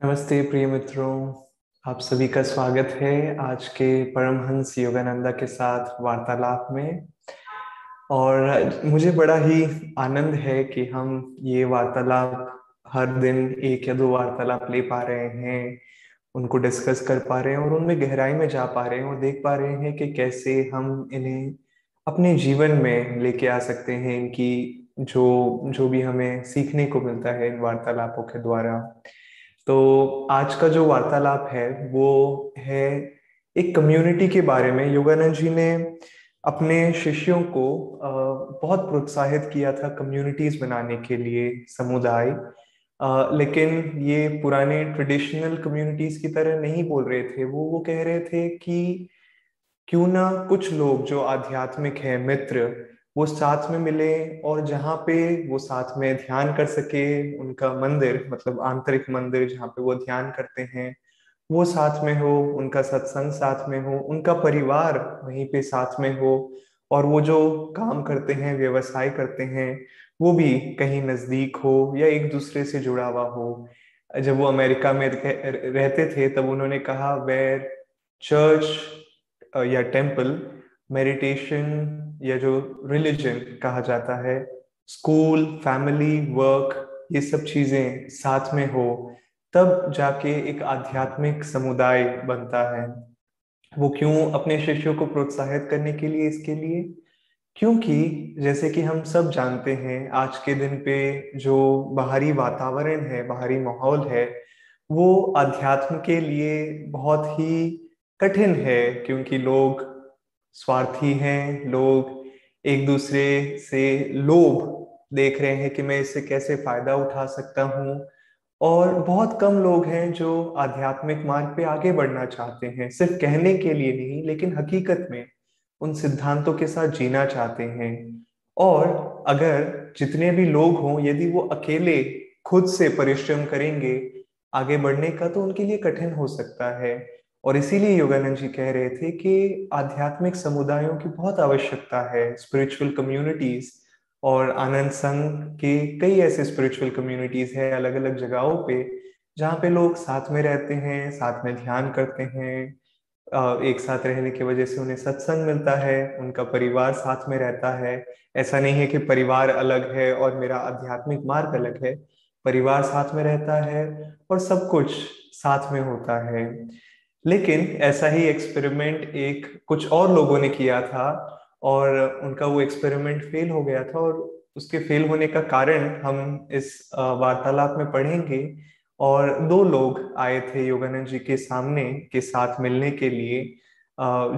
नमस्ते प्रिय मित्रों, आप सभी का स्वागत है आज के परमहंस योगानंदा के साथ वार्तालाप में। और मुझे बड़ा ही आनंद है कि हम ये वार्तालाप हर दिन एक या दो वार्तालाप ले पा रहे हैं, उनको डिस्कस कर पा रहे हैं और उनमें गहराई में जा पा रहे हैं और देख पा रहे हैं कि कैसे हम इन्हें अपने जीवन में लेके आ सकते हैं, इनकी जो जो भी हमें सीखने को मिलता है इन वार्तालापों के द्वारा। तो आज का जो वार्तालाप है, वो है एक कम्युनिटी के बारे में। योगानंद जी ने अपने शिष्यों को बहुत प्रोत्साहित किया था कम्युनिटीज बनाने के लिए, समुदाय। लेकिन ये पुराने ट्रेडिशनल कम्युनिटीज की तरह नहीं बोल रहे थे। वो वो कह रहे थे कि क्यों ना कुछ लोग जो आध्यात्मिक है, मित्र वो साथ में मिले और जहाँ पे वो साथ में ध्यान कर सके, उनका मंदिर मतलब आंतरिक मंदिर जहाँ पे वो ध्यान करते हैं, वो साथ में हो, उनका सत्संग साथ में हो, उनका परिवार वहीं पे साथ में हो, और वो जो काम करते हैं, व्यवसाय करते हैं, वो भी कहीं नज़दीक हो या एक दूसरे से जुड़ा हुआ हो। जब वो अमेरिका में रहते थे, तब उन्होंने कहा वेर चर्च या टेंपल मेडिटेशन या जो रिलीजन कहा जाता है स्कूल फैमिली वर्क ये सब चीज़ें साथ में हो, तब जाके एक आध्यात्मिक समुदाय बनता है। वो क्यों अपने शिष्यों को प्रोत्साहित करने के लिए इसके लिए? क्योंकि जैसे कि हम सब जानते हैं, आज के दिन पे जो बाहरी वातावरण है, बाहरी माहौल है, वो अध्यात्म के लिए बहुत ही कठिन है, क्योंकि लोग स्वार्थी हैं लोग, एक दूसरे से लोभ देख रहे हैं कि मैं इससे कैसे फ़ायदा उठा सकता हूँ। और बहुत कम लोग हैं जो आध्यात्मिक मार्ग पे आगे बढ़ना चाहते हैं, सिर्फ़ कहने के लिए नहीं, लेकिन हकीकत में उन सिद्धांतों के साथ जीना चाहते हैं। और अगर जितने भी लोग हों, यदि वो अकेले खुद से परिश्रम करेंगे, आगे बढ़ने का तो उनके लिए कठिन हो सकता है। और इसीलिए योगानंद जी कह रहे थे कि आध्यात्मिक समुदायों की बहुत आवश्यकता है स्पिरिचुअल कम्युनिटीज और आनंद संघ के कई ऐसे स्पिरिचुअल कम्युनिटीज है अलग अलग जगहों पे, जहाँ पे लोग साथ में रहते हैं, साथ में ध्यान करते हैं एक साथ रहने की वजह से उन्हें सत्संग मिलता है, उनका परिवार साथ में रहता है। ऐसा नहीं है कि परिवार अलग है और मेरा आध्यात्मिक मार्ग अलग है, परिवार साथ में रहता है और सब कुछ साथ में होता है। लेकिन ऐसा ही एक्सपेरिमेंट एक कुछ और लोगों ने किया था और उनका वो एक्सपेरिमेंट फेल हो गया था और उसके फेल होने का कारण हम इस वार्तालाप में पढ़ेंगे और दो लोग आए थे योगानंद जी के सामने के साथ मिलने के लिए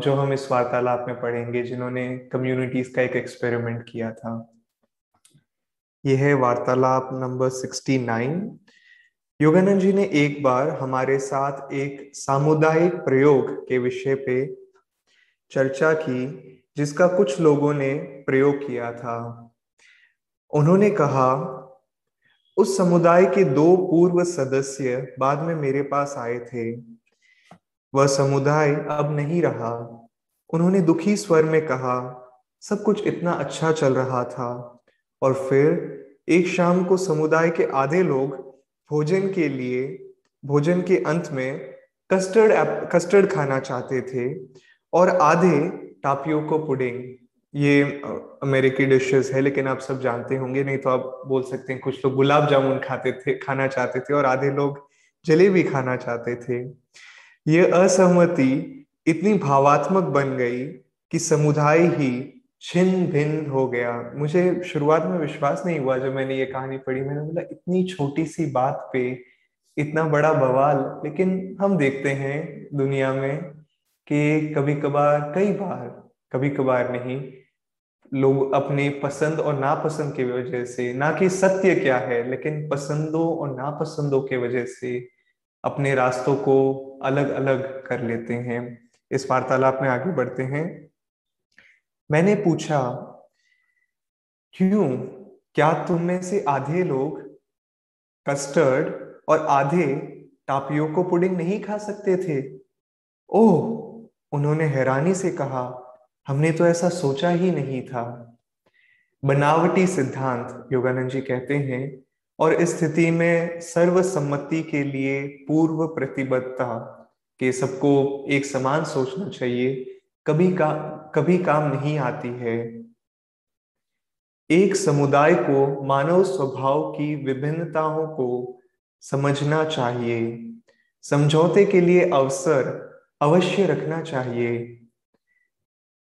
जो हम इस वार्तालाप में पढ़ेंगे जिन्होंने कम्युनिटीज का एक एक्सपेरिमेंट किया था। यह है वार्तालाप number sixty nine Yogananda ji ने एक बार हमारे साथ एक सामुदायिक प्रयोग के विषय पे चर्चा की, जिसका कुछ लोगों ने प्रयोग किया था। उन्होंने कहा, उस समुदाय के दो पूर्व सदस्य बाद में मेरे पास आए थे। वह समुदाय अब नहीं रहा। उन्होंने दुखी स्वर में कहा, सब कुछ इतना अच्छा चल रहा था। और फिर, एक शाम को समुदाय के आधे लोग भोजन के लिए, भोजन के अंत में कस्टर्ड कस्टर्ड खाना चाहते थे और आधे टापियो को पुडिंग ये अमेरिकी डिशेस है, लेकिन आप सब जानते होंगे, नहीं तो आप बोल सकते हैं, कुछ लोग गुलाब जामुन खाते थे, खाना चाहते थे और आधे लोग जलेबी खाना चाहते थे। ये असहमति इतनी भावात्मक बन गई कि समुदाय ही छिन्न भिन्न हो गया। मुझे शुरुआत में विश्वास नहीं हुआ जब मैंने ये कहानी पढ़ी। मैंने बोला, इतनी छोटी सी बात पे इतना बड़ा बवाल। लेकिन हम देखते हैं दुनिया में कि कभी कभार कई बार कभी कभार नहीं, लोग अपने पसंद और नापसंद की वजह से, ना कि सत्य क्या है, लेकिन पसंदों और नापसंदों के वजह से अपने रास्तों को अलग अलग कर लेते हैं। इस वार्तालाप में आगे बढ़ते हैं। मैंने पूछा, क्यों? क्या तुम में से आधे लोग कस्टर्ड और आधे टापियोको पुडिंग नहीं खा सकते थे? ओह, उन्होंने हैरानी से कहा, हमने तो ऐसा सोचा ही नहीं था। बनावटी सिद्धांत योगानंद जी कहते हैं, और इस स्थिति में सर्वसम्मति के लिए पूर्व प्रतिबद्धता के सबको एक समान सोचना चाहिए कभी का, कभी काम नहीं आती है। एक समुदाय को मानव स्वभाव की विभिन्नताओं को समझना चाहिए। समझौते के लिए अवसर अवश्य रखना चाहिए।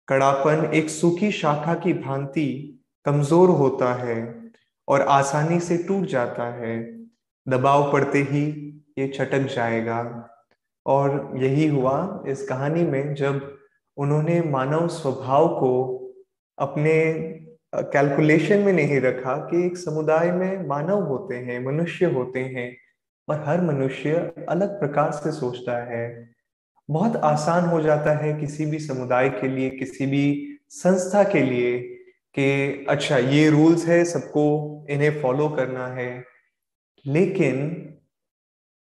कड़ापन एक सूखी शाखा की भांति कमज़ोर होता है और आसानी से टूट जाता है। दबाव पड़ते ही ये छटक जाएगा। और यही हुआ इस कहानी में जब उन्होंने मानव स्वभाव को अपने कैलकुलेशन में नहीं रखा कि एक समुदाय में मानव होते हैं, मनुष्य होते हैं, और हर मनुष्य अलग प्रकार से सोचता है। बहुत आसान हो जाता है किसी भी समुदाय के लिए, किसी भी संस्था के लिए कि अच्छा ये रूल्स है, सबको इन्हें फॉलो करना है। लेकिन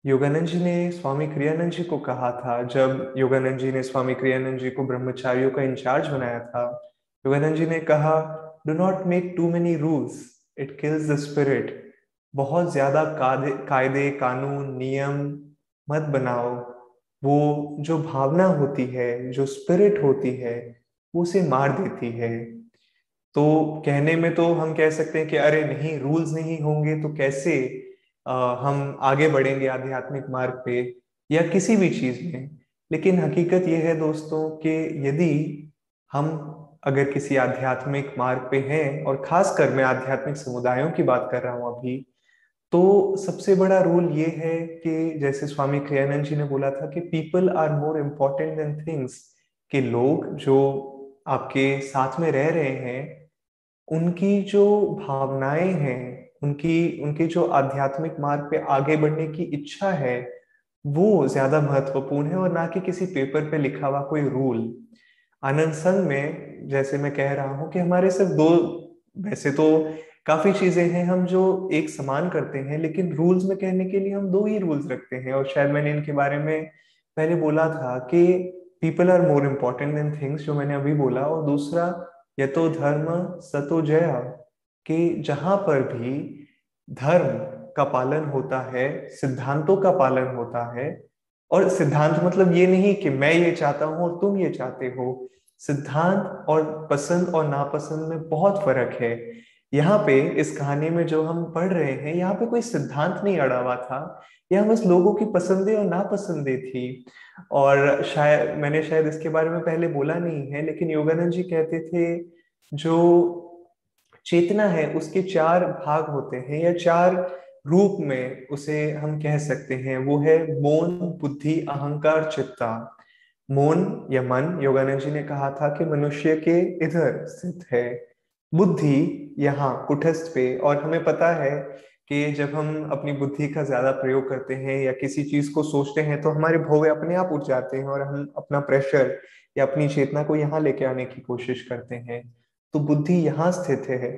योगानंद जी ने स्वामी क्रियानंद जी को कहा था, जब योगानंद जी ने स्वामी क्रियानंद जी को ब्रह्मचारियों का इंचार्ज बनाया था, योगानंद जी ने कहा do not make too many rules it kills the spirit बहुत ज़्यादा कायदे, कानून, नियम मत बनाओ। वो जो भावना होती है, जो स्पिरिट होती है, वो उसे मार देती है। तो कहने में तो हम कह सकते हैं कि, अरे नहीं रूल्स नहीं होंगे तो कैसे हम आगे बढ़ेंगे आध्यात्मिक मार्ग पे या किसी भी चीज़ में। लेकिन हकीकत यह है दोस्तों कि यदि हम अगर किसी आध्यात्मिक मार्ग पे हैं और खासकर मैं आध्यात्मिक समुदायों की बात कर रहा हूँ अभी तो सबसे बड़ा रोल ये है कि जैसे स्वामी क्रियानंद जी ने बोला था कि people are more important than things के लोग जो आपके साथ में रह रहे हैं, उनकी जो भावनाएँ हैं उनकी, उनके जो आध्यात्मिक मार्ग पे आगे बढ़ने की इच्छा है, वो ज़्यादा महत्वपूर्ण है और ना कि किसी पेपर पे लिखा हुआ कोई रूल। आनंद संघ में जैसे मैं कह रहा हूँ कि हमारे सिर्फ़ दो, वैसे तो काफ़ी चीज़ें हैं हम जो एक समान करते हैं, लेकिन रूल्स में कहने के लिए हम दो ही रूल्स रखते हैं। और शायद मैंने इनके बारे में पहले बोला था कि people are more important than things जो मैंने अभी बोला, और दूसरा, यतो धर्म सतो जया। कि जहाँ पर भी धर्म का पालन होता है, सिद्धांतों का पालन होता है, और सिद्धांत मतलब ये नहीं कि मैं ये चाहता हूँ और तुम ये चाहते हो, सिद्धांत और पसंद और नापसंद में बहुत फ़र्क है। यहाँ पे इस कहानी में जो हम पढ़ रहे हैं, यहाँ पे कोई सिद्धांत नहीं अड़ा हुआ था। यहाँ बस लोगों की पसंदे और नापसंदे थी। और शायद, मैंने शायद इसके बारे में पहले बोला नहीं है, लेकिन योगानंद जी कहते थे, जो चेतना है, उसके चार भाग होते हैं या चार रूप में उसे हम कह सकते हैं। वो है मौन, बुद्धि, अहंकार, चित्ता। मौन या मन योगानंद जी ने कहा था कि मनुष्य के इधर स्थित है। बुद्धि यहाँ कुठस्थ पे, और हमें पता है कि जब हम अपनी बुद्धि का ज़्यादा प्रयोग करते हैं या किसी चीज़ को सोचते हैं तो हमारे भोवे अपने आप उठ जाते हैं और हम अपना प्रेशर या अपनी चेतना को यहाँ लेके आने की कोशिश करते हैं। तो बुद्धि यहाँ स्थित है।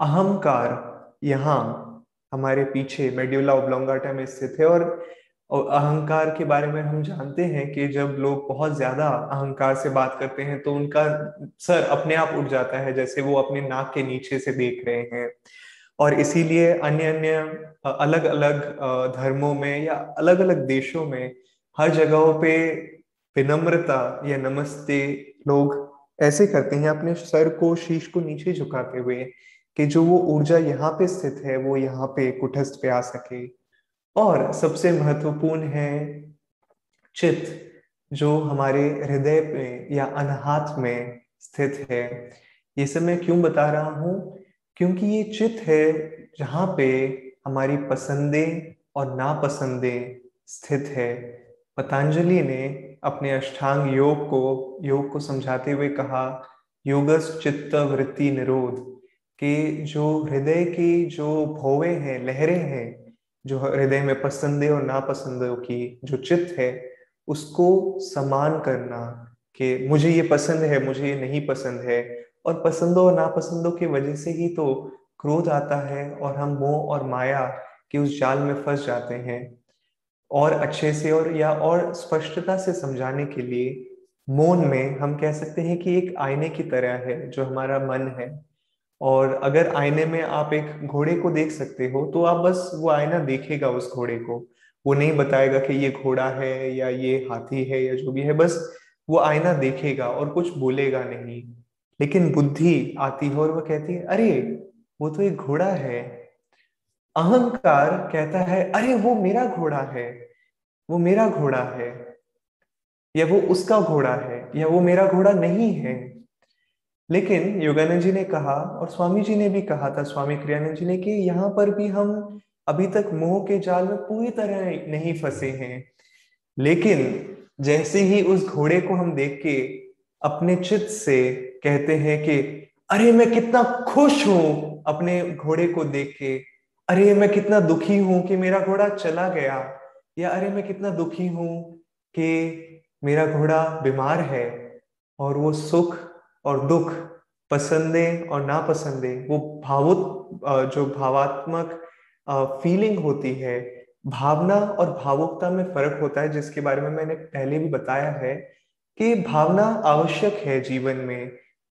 अहंकार यहाँ हमारे पीछे, मेड्यूला ओब्लोंगाटा में स्थित है। और अहंकार के बारे में हम जानते हैं कि जब लोग बहुत ज़्यादा अहंकार से बात करते हैं तो उनका सर अपने आप उठ जाता है, जैसे वो अपने नाक के नीचे से देख रहे हैं। और इसीलिए अन्य अन्य अलग अलग धर्मों में या अलग अलग देशों में हर जगहों पे विनम्रता या नमस्ते लोग ऐसे करते हैं, अपने सर को शीश को नीचे झुकाते हुए कि जो वो ऊर्जा यहाँ पे स्थित है, वो यहाँ पे कुठस्थ पे आ सके। और सबसे महत्वपूर्ण है चित्त, जो हमारे हृदय में या अनहात में स्थित है। ये सब मैं क्यों बता रहा हूँ? क्योंकि ये चित है जहाँ पे हमारी पसंदे और नापसंदे स्थित है। पतंजलि ने अपने अष्टांग योग को योग को समझाते हुए कहा, योगस चित्त वृत्ति निरोध, के जो हृदय की जो भोवे हैं, लहरें हैं, जो हृदय में पसंदे और नापसंदों की जो चित्त है, उसको समान करना, कि मुझे ये पसंद है, मुझे ये नहीं पसंद है। और पसंदों और नापसंदों की वजह से ही तो क्रोध आता है और हम मोह और माया के उस जाल में फंस जाते हैं। और अच्छे से और या और स्पष्टता से समझाने के लिए मौन में हम कह सकते हैं कि एक आईने की तरह है जो हमारा मन है। और अगर आईने में आप एक घोड़े को देख सकते हो तो आप बस वो आईना देखेगा उस घोड़े को। वो नहीं बताएगा कि ये घोड़ा है या ये हाथी है या जो भी है, बस वो आईना देखेगा और कुछ बोलेगा नहीं। लेकिन बुद्धि आती है और वो कहती है, अरे, वो तो एक घोड़ा है। अहंकार कहता है, अरे, वो मेरा घोड़ा है, वो मेरा घोड़ा है, या वो उसका घोड़ा है, या वो मेरा घोड़ा नहीं है। लेकिन योगानंद जी ने कहा और स्वामी जी ने भी कहा था, स्वामी क्रियानंद जी ने, कि यहाँ पर भी हम अभी तक मोह के जाल में पूरी तरह नहीं फंसे हैं। लेकिन जैसे ही उस घोड़े को हम देख के अपने चित्त से कहते हैं कि, अरे, मैं कितना खुश हूँ अपने घोड़े को देख के अरे मैं कितना दुखी हूँ कि मेरा घोड़ा चला गया। या अरे मैं कितना दुखी हूँ कि मेरा घोड़ा बीमार है और वो सुख और दुख पसंदे और नापसंदे, वो भावुक जो भावात्मक फीलिंग होती है, भावना और भावुकता में फ़र्क होता है, जिसके बारे में मैंने पहले भी बताया है कि भावना आवश्यक है जीवन में,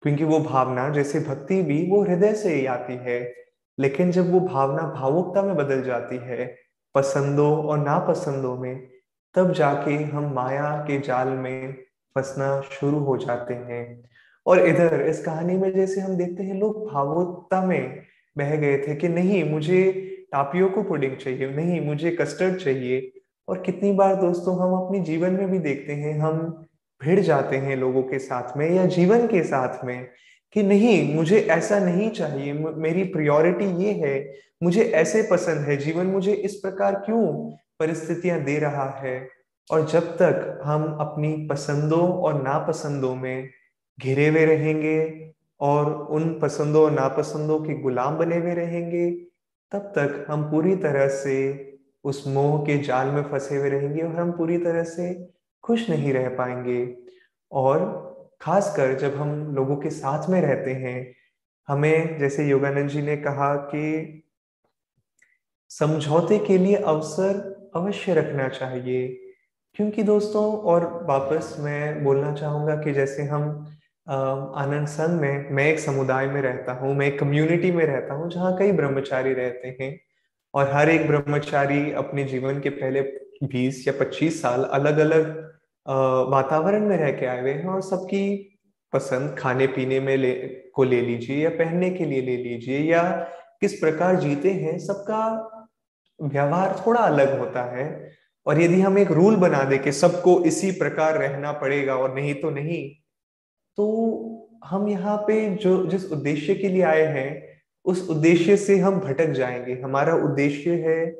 क्योंकि वो भावना, जैसे भक्ति भी, वो हृदय से ही आती है। लेकिन जब वो भावना भावुकता में बदल जाती है, पसंदों और नापसंदों में, तब जाके हम माया के जाल में फंसना शुरू हो जाते हैं। और इधर, इस कहानी में जैसे हम देखते हैं, लोग भावुकता में बह गए थे कि नहीं, मुझे टापियो को पुडिंग चाहिए, नहीं, मुझे कस्टर्ड चाहिए। और कितनी बार दोस्तों, हम अपने जीवन में भी देखते हैं, हम भिड़ जाते हैं लोगों के साथ में या जीवन के साथ में कि नहीं, मुझे ऐसा नहीं चाहिए। मेरी प्रायोरिटी ये है, मुझे ऐसे पसंद है, जीवन मुझे इस प्रकार क्यों परिस्थितियाँ दे रहा है? और जब तक हम अपनी पसंदों और नापसंदों में घिरे हुए रहेंगे और उन पसंदों और नापसंदों के गुलाम बने हुए रहेंगे, तब तक हम पूरी तरह से उस मोह के जाल में फंसे हुए रहेंगे और हम पूरी तरह से खुश नहीं रह पाएँगे। और खासकर जब हम लोगों के साथ में रहते हैं, हमें जैसे योगानंद जी ने कहा कि समझौते के लिए अवसर अवश्य रखना चाहिए। क्योंकि दोस्तों, और वापस मैं बोलना चाहूँगा कि जैसे हम आनंद संघ में, मैं एक समुदाय में रहता हूँ, मैं एक कम्युनिटी में रहता हूँ, जहाँ कई ब्रह्मचारी रहते हैं। और हर एक ब्रह्मचारी अपने जीवन के पहले 20 या 25 साल अलग अलग वातावरण में रह के आए हुए हैं और सबकी पसंद खाने पीने में ले, को ले लीजिए या पहनने के लिए ले लीजिए या किस प्रकार जीते हैं, सबका व्यवहार थोड़ा अलग होता है। और यदि हम एक रूल बना दे कि सबको इसी प्रकार रहना पड़ेगा और नहीं तो नहीं तो हम यहाँ पे जो, जिस उद्देश्य के लिए आए हैं, उस उद्देश्य से हम भटक जाएँगे। हमारा उद्देश्य है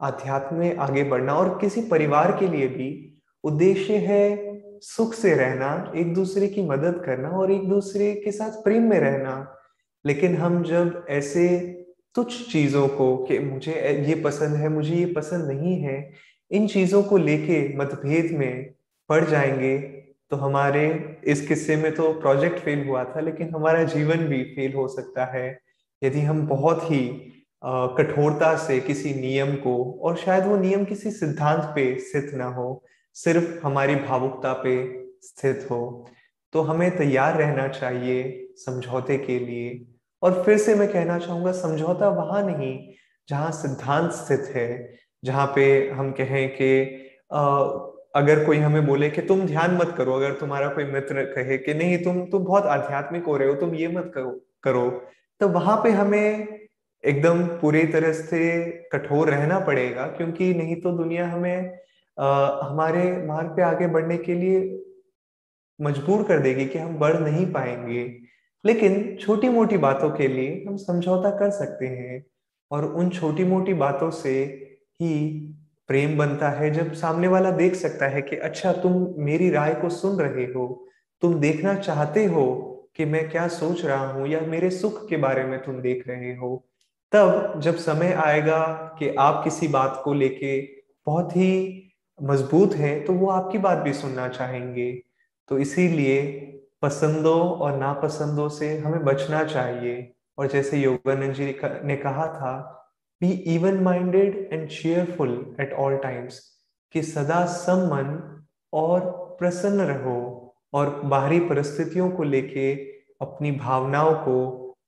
आध्यात्म में आगे बढ़ना और किसी परिवार के लिए भी उद्देश्य है सुख से रहना, एक दूसरे की मदद करना और एक दूसरे के साथ प्रेम में रहना। लेकिन हम जब ऐसे तुच्छ चीज़ों को कि मुझे ये पसंद है, मुझे ये पसंद नहीं है, इन चीज़ों को लेके मतभेद में पड़ जाएँगे तो हमारे इस किस्से में तो प्रोजेक्ट फेल हुआ था, लेकिन हमारा जीवन भी फेल हो सकता है। यदि हम बहुत ही कठोरता से किसी नियम को, और शायद वो नियम किसी सिद्धांत पे स्थित ना हो सिर्फ़ हमारी भावुकता पे स्थित हो तो हमें तैयार रहना चाहिए समझौते के लिए। और फिर से मैं कहना चाहूँगा, समझौता वहाँ नहीं, जहाँ सिद्धांत स्थित है, जहाँ पे हम कहें कि अगर कोई हमें बोले कि तुम ध्यान मत करो, अगर तुम्हारा कोई मित्र कहे कि नहीं, तुम तुम बहुत आध्यात्मिक हो रहे हो, तुम ये मत करो करो तो वहाँ पे हमें एकदम पूरी तरह से कठोर रहना पड़ेगा, क्योंकि नहीं तो दुनिया हमें हमारे मार्ग पे आगे बढ़ने के लिए मजबूर कर देगी कि हम बढ़ नहीं पाएँगे। लेकिन छोटी मोटी बातों के लिए हम समझौता कर सकते हैं और उन छोटी मोटी बातों से ही प्रेम बनता है। जब सामने वाला देख सकता है कि अच्छा तुम मेरी राय को सुन रहे हो, तुम देखना चाहते हो कि मैं क्या सोच रहा हूँ या मेरे सुख के बारे में तुम देख रहे हो, तब जब समय आएगा कि आप किसी बात को लेके बहुत ही मज़बूत हैं तो वो आपकी बात भी सुनना चाहेंगे। तो इसीलिए पसंदों और नापसंदों से हमें बचना चाहिए। और जैसे योगानंद जी ने कहा था be even minded and cheerful at all times कि सदा सम्मन और प्रसन्न रहो और बाहरी परिस्थितियों को लेके अपनी भावनाओं को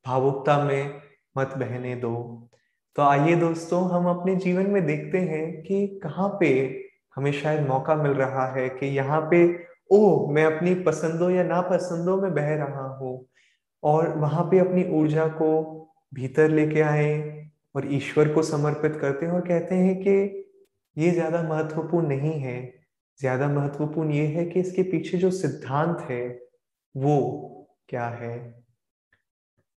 भावुकता में मत बहने दो। तो आइए दोस्तों, हम अपने जीवन में देखते हैं कि कहाँ पे हमें शायद मौका मिल रहा है कि यहाँ पे ओ मैं अपनी पसंदों या नापसंदों में बह रहा हूँ। और वहाँ पे अपनी ऊर्जा को भीतर लेके आए और ईश्वर को समर्पित करते हैं और कहते हैं कि ये ज़्यादा महत्वपूर्ण नहीं है। ज़्यादा महत्वपूर्ण ये है कि इसके पीछे जो सिद्धांत है, वो क्या है?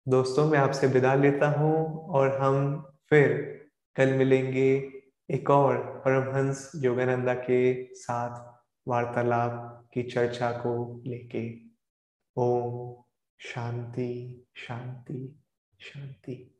दोस्तों, मैं आपसे विदा लेता हूँ और हम फिर कल मिलेंगे। एक और परमहंस योगानंदा के साथ वार्तालाप की चर्चा को लेके। ओम शांति शांति शांति।